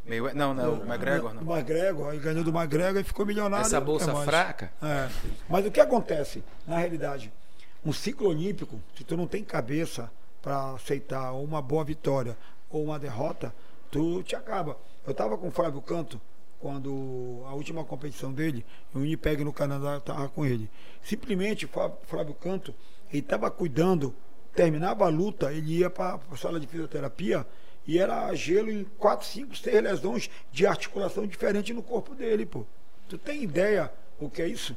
Meio- não, não, o McGregor Do não. McGregor, aí ganhou do McGregor e ficou milionário. Essa bolsa mais. fraca? É. Mas o que acontece, na realidade, um ciclo olímpico, se tu não tem cabeça para aceitar uma boa vitória ou uma derrota, tu te acaba. Eu tava com o Flávio Canto quando a última competição dele, o Winnipeg no Canadá, eu tava com ele. Simplesmente o Flá- Flávio Canto, ele tava cuidando, terminava a luta, ele ia para a sala de fisioterapia e era gelo em 4, 5, 6 lesões de articulação diferente no corpo dele, pô. Tu tem ideia o que é isso?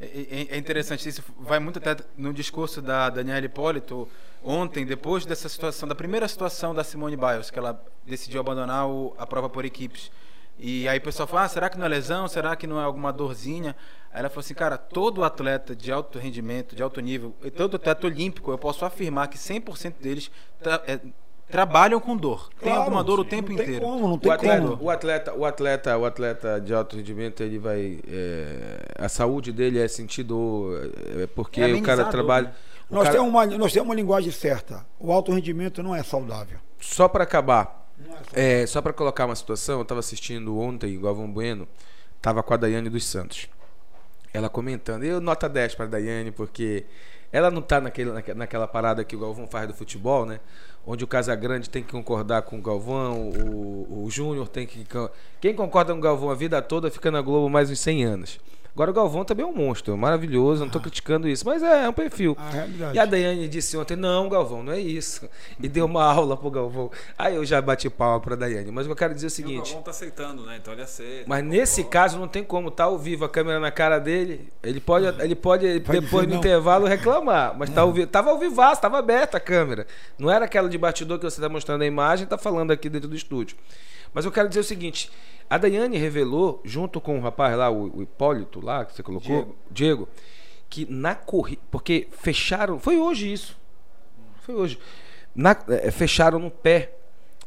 É, é- é interessante, isso vai muito até no discurso da Daniela Hipólito ontem, depois dessa situação, da primeira situação da Simone Biles, que ela decidiu abandonar o- a prova por equipes. E aí o pessoal fala, ah, será que não é lesão? Será que não é alguma dorzinha? Aí ela falou assim, cara, todo atleta de alto rendimento, de alto nível, todo atleta olímpico, eu posso afirmar que 100% deles tra- é, trabalham com dor. Tem Claro, alguma dor o não tempo tem inteiro. como, não O tem atleta, como. o atleta, o atleta, o atleta de alto rendimento, ele vai, é, a saúde dele é sentido é, porque É o cara trabalha. né? o Nós, cara- temos uma, nós temos uma linguagem certa. O alto rendimento não é saudável. Só para acabar, é. É, só para colocar uma situação, eu estava assistindo ontem o Galvão Bueno, tava com a Daiane dos Santos. Ela comentando, eu nota 10 para Daiane, porque ela não tá naquele, naque- naquela parada que o Galvão faz do futebol, né? Onde o Casagrande tem que concordar com o Galvão, o, o Júnior tem que. Quem concorda com o Galvão a vida toda fica na Globo mais uns 100 anos. Agora o Galvão também é um monstro, maravilhoso, não tô criticando isso, mas é, é um perfil. A realidade. E a Daiane disse ontem, não, Galvão, não é isso. E deu uma aula pro Galvão. Aí eu já bati palma pra Daiane. Mas eu quero dizer o E o seguinte. Galvão tá aceitando, né? Então ele aceita. Mas nesse caso não tem como, tá ao vivo, a câmera na cara dele. Ele pode, ele pode, Pode depois no não. intervalo reclamar. Mas tá ao vivo. Tava ao vivaço, tava aberta a câmera. Não era aquela de bastidor que você tá mostrando a imagem e tá falando aqui dentro do estúdio. Mas eu quero dizer o seguinte: a Daiane revelou, junto com o rapaz lá, o, o Hipólito lá, que você colocou, Diego. Diego, que na corrida. Porque fecharam. Foi hoje isso. Foi hoje. Na- eh, fecharam no pé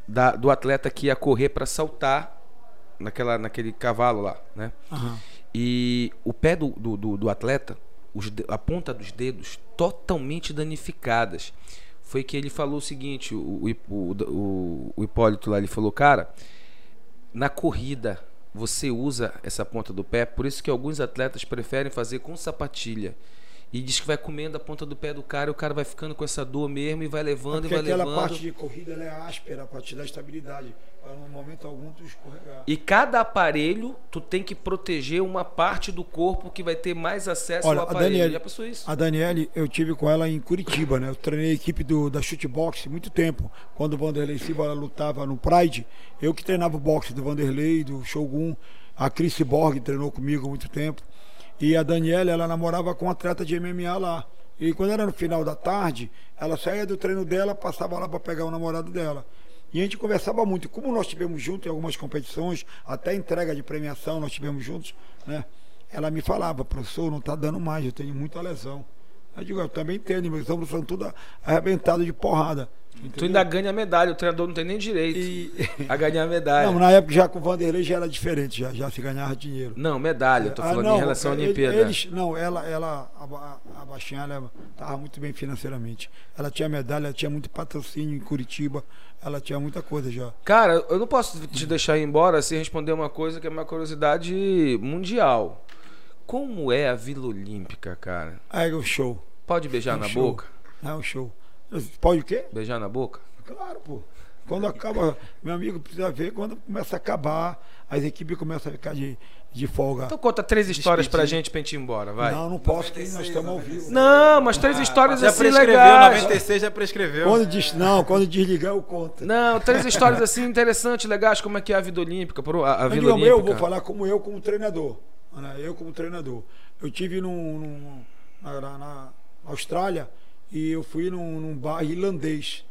da- do atleta que ia correr para saltar naquela, naquele cavalo lá, né? Aham. E o pé do, do, do- do atleta, os a ponta dos dedos, totalmente danificadas. Foi que ele falou o seguinte: o, o, o, o- Hipólito lá, ele falou, cara, na corrida você usa essa ponta do pé, por isso que alguns atletas preferem fazer com sapatilha. E diz que vai comendo a ponta do pé do cara e o cara vai ficando com essa dor mesmo e vai levando Porque e vai aquela levando. parte de corrida é áspera para te dar estabilidade. Para no momento algum tu escorregar. E cada aparelho, tu tem que proteger uma parte do corpo que vai ter mais acesso Olha, ao a aparelho. Daniele- Já pensou isso? A Daniele, eu tive com ela em Curitiba, né? Eu treinei a equipe do, da chutebox muito tempo. Quando o Vanderlei Silva lutava no Pride, eu que treinava o boxe do Vanderlei, do Shogun. A Chris Borg treinou comigo muito tempo. E a Daniela, ela namorava com um atleta de MMA lá. E quando era no final da tarde, ela saía do treino dela, passava lá para pegar o namorado dela. E a gente conversava muito. Como nós tivemos juntos em algumas competições, até entrega de premiação nós tivemos juntos, né? Ela me falava, professor, não está dando mais, eu tenho muita lesão. Eu digo, eu também tenho, meus ombros são tudo arrebentados de porrada. Tu entendeu? ainda ganha medalha, o treinador não tem nem direito E- a ganhar medalha. Não, Não, na época já com o Vanderlei já era diferente, já, já se ganhava dinheiro. medalha, eu tô Ah, falando não, em relação à Olimpíada. Eles, não, ela, ela a, a baixinha, ela estava muito bem financeiramente. Ela tinha medalha, ela tinha muito patrocínio em Curitiba, ela tinha muita coisa já. Cara, eu não posso te deixar ir embora sem responder uma coisa que é uma curiosidade mundial. Como é a Vila Olímpica, cara? Aí o show. Pode beijar É um na show. boca? É o show. Pode o quê? Beijar na boca? Claro, pô. Quando acaba, meu amigo precisa ver quando começa a acabar, as equipes começam a ficar de, de folga. Então conta três histórias pra Despedir. gente pra gente ir embora, vai. Não, não posso, porque nós estamos ao vivo. Não, mas três histórias Já assim prescreveu, legais. 96 já prescreveu. Quando diz, não, quando desligar eu conto. Não, três histórias <laughs> assim interessantes, legais, como é que é a vida olímpica, a, a Vila digo, Olímpica. eu vou falar como eu, como treinador. Né? Eu como treinador. Eu tive num, num- na, na- Austrália e eu fui num, num bar irlandês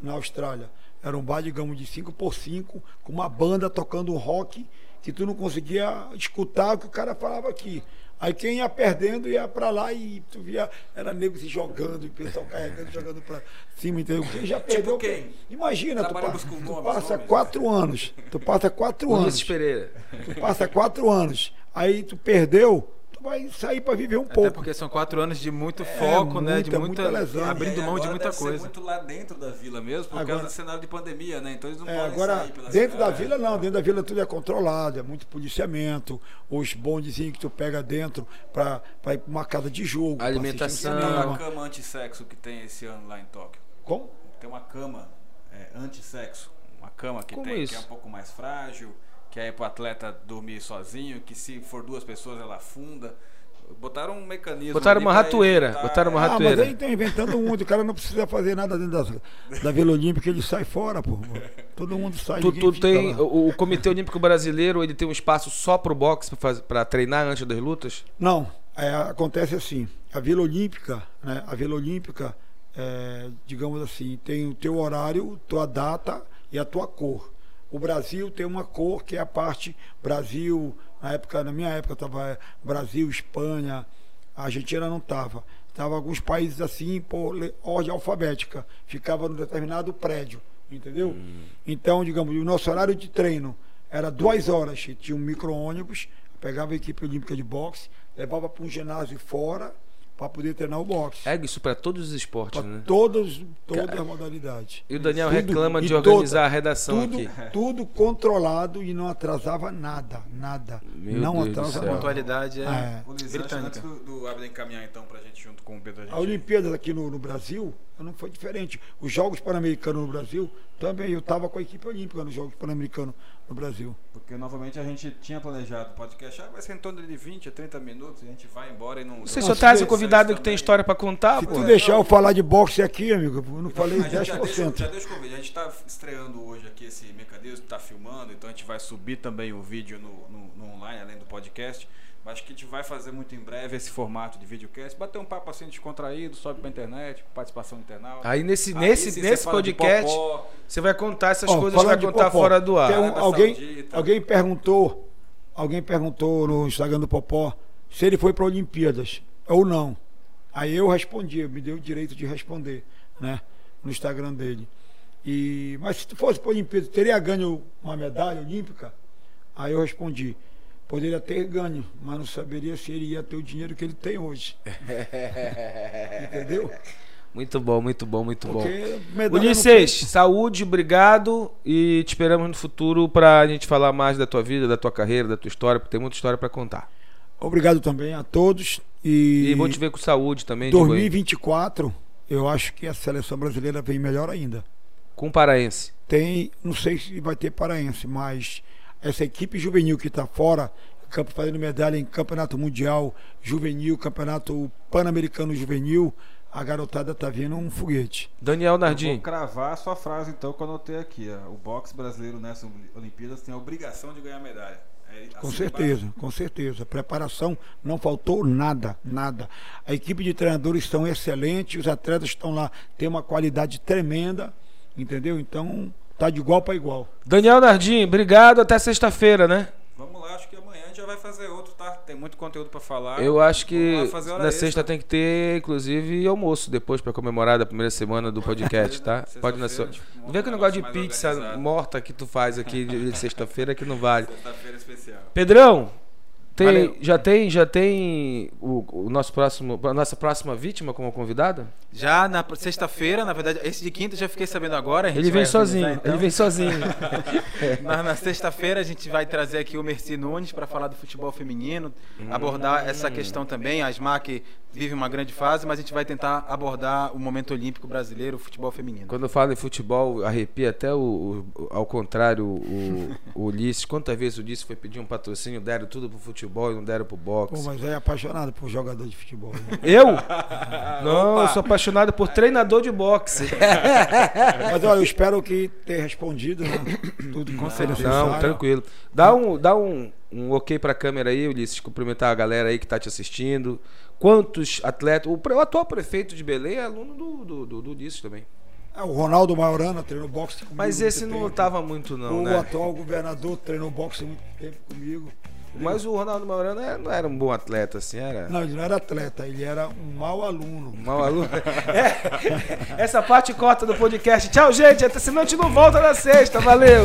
na Austrália. Era um bar, digamos, de 5 por 5 com uma banda tocando um rock que tu não conseguia escutar o que o cara falava aqui. Aí quem ia perdendo ia pra lá e tu via, era nego se jogando, e o pessoal carregando, jogando pra cima, entendeu? Quem já perdeu. quem? Imagina, tu, pa- com tu nomes, passa nomes. quatro anos. Tu passa quatro anos. Pereira. Tu passa quatro anos, aí tu perdeu, tu vai sair para viver um Até pouco. porque são quatro anos de muito foco, né? De muita, muita, muita lesão. abrindo E mão de muita deve ser coisa. muito lá dentro da vila mesmo, por Agora- causa do cenário de pandemia, né? Então eles não É, podem agora, sair pela dentro da cidade. vila não, dentro da vila tudo é controlado, é muito policiamento, os bondezinhos que tu pega dentro para ir pra uma casa de jogo. pra Alimentação. um Tem uma cama antissexo que tem esse ano lá em Tóquio. Como? Tem uma cama é, antissexo. Uma cama que Como tem, que isso? é um pouco mais frágil, que é pro atleta dormir sozinho, que se for duas pessoas ela afunda. Botaram um mecanismo. Botaram uma ratoeira, evitar- botaram uma Ah, mas ratoeira. aí estão inventando muito, o cara não precisa fazer nada dentro da, da Vila Olímpica, ele sai fora, pô. Todo mundo sai, Tu, tu tem o, o Comitê Olímpico Brasileiro, ele tem um espaço só pro boxe pra faz- pra treinar antes das lutas? Não, é, acontece assim. A Vila Olímpica, né? A Vila Olímpica, é, digamos assim, tem o teu horário, tua data e a tua cor. O Brasil tem uma cor que é a parte Brasil, na época, na minha época estava Brasil, Espanha, a Argentina não estava. Tava alguns países assim por ordem alfabética, ficava num determinado prédio, entendeu? Então, digamos, o nosso horário de treino era duas horas, tinha um micro-ônibus, pegava a equipe olímpica de boxe, levava para um ginásio fora para poder treinar o boxe. É isso pra todos os esportes, Para né? todos, todas as modalidades. E o Daniel Tudo- reclama de toda- organizar a redação tudo, aqui. tudo controlado e não atrasava nada, nada. Meu não Deus do atrasa céu. nada. Pontualidade é, É. O Liz, antes, britânica. antes do, do Abner encaminhar então pra gente junto com o Pedro, a gente. A Olimpíadas aqui no, no Brasil, não foi diferente. Os Jogos Pan-Americanos no Brasil, também eu estava com a equipe olímpica nos Jogos Pan-Americanos no Brasil. Porque novamente a gente tinha planejado o podcast, ah, vai ser em torno de 20 a 30 minutos, a gente vai embora e não. Você só traz o convidado que tem história pra contar, Se pô. tu deixar eu falar de boxe aqui, amigo, eu não falei A gente já deixa, 10%. já deixa o convite. A gente está estreando hoje aqui esse mecanismo, está filmando, então a gente vai subir também o vídeo no, no- no online, além do podcast. Mas que a gente vai fazer muito em breve esse formato de videocast. Bater um papo assim descontraído, sobe pra internet, participação internauta. Aí nesse, Aí nesse, nesse podcast, você vai contar essas Ó, coisas que vai contar Popó, fora do ar. tem um- alguém, Saudita. alguém perguntou, alguém perguntou no Instagram do Popó se ele foi para Olimpíadas ou não. Aí eu respondi, me dei o direito de responder, né, no Instagram dele. E mas se tu fosse para Olimpíadas, teria ganho uma medalha olímpica? Aí eu respondi, poderia ter ganho, mas não saberia se ele ia ter o dinheiro que ele tem hoje. <laughs> Entendeu? Muito bom, muito bom, muito bom. Porque não Ulisses, saúde, obrigado e te esperamos no futuro pra gente falar mais da tua vida, da tua carreira, da tua história, porque tem muita história pra contar. Obrigado também a todos e, E vou te ver com saúde também, digo aí, 2024, eu acho que a seleção brasileira vem melhor ainda. com paraense. Tem, não sei se vai ter paraense, mas essa equipe juvenil que está fora, campo fazendo medalha em campeonato mundial juvenil, campeonato pan-americano juvenil, a garotada tá vindo um foguete. Daniel Eu Nardim, Vou cravar a sua frase então que eu anotei aqui. ó. O boxe brasileiro nessas Olimpíadas tem a obrigação de ganhar medalha. É, Com assim certeza, com certeza. Preparação não faltou nada, nada. A equipe de treinadores estão excelentes, os atletas estão lá, tem uma qualidade tremenda, entendeu? Então tá de igual para igual. Daniel Nardim, obrigado, até sexta-feira, né? Vamos lá, acho que amanhã a gente já vai fazer outro, tá? Tem muito conteúdo pra falar. Eu acho que na extra. sexta tem que ter, inclusive, almoço depois pra comemorar da primeira semana do podcast, tá? <laughs> Pode na sua... Não vê que um negócio de pizza organizado. morta que tu faz aqui de de sexta-feira que não vale. Sexta-feira especial. Pedrão, tem- Valeu. já tem, já tem o, o nosso próximo, a nossa próxima vítima como convidada? Já na sexta-feira, na verdade, esse de quinta eu já fiquei sabendo agora. Ele vem sozinho, então. ele vem sozinho. <laughs> Na, na sexta-feira a gente vai trazer aqui o Merci Nunes para falar do futebol feminino, abordar essa questão também. A SMAC vive uma grande fase, mas a gente vai tentar abordar o momento olímpico brasileiro, o futebol feminino. Quando eu falo em futebol, arrepia até o, o- ao contrário o, o Ulisses. Quantas vezes o Ulisses foi pedir um patrocínio, deram tudo pro futebol e não deram pro Pô, boxe. mas é apaixonado por jogador de futebol. né? <laughs> Eu? <laughs> Não, eu sou apaixonado por treinador de boxe. <laughs> mas olha, eu espero que tenha respondido né? <coughs> tudo com certeza. Não, tranquilo. Dá um, dá um, um ok pra câmera aí, Ulisses, cumprimentar a galera aí que tá te assistindo. Quantos atletas. O, atual prefeito de Belém é aluno do, do, do, do Ulisses também. É, o Ronaldo Maiorana treinou boxe comigo. Mas esse não tempo. tava muito, não, o né? atual governador treinou boxe muito tempo comigo. Mas o Ronaldo Maurano é- não era um bom atleta, assim, era. Não, ele não era atleta, ele era um mau aluno. Um mau aluno. <laughs> É, essa parte corta do podcast. Tchau, gente. Até senão a gente não volta na sexta. Valeu.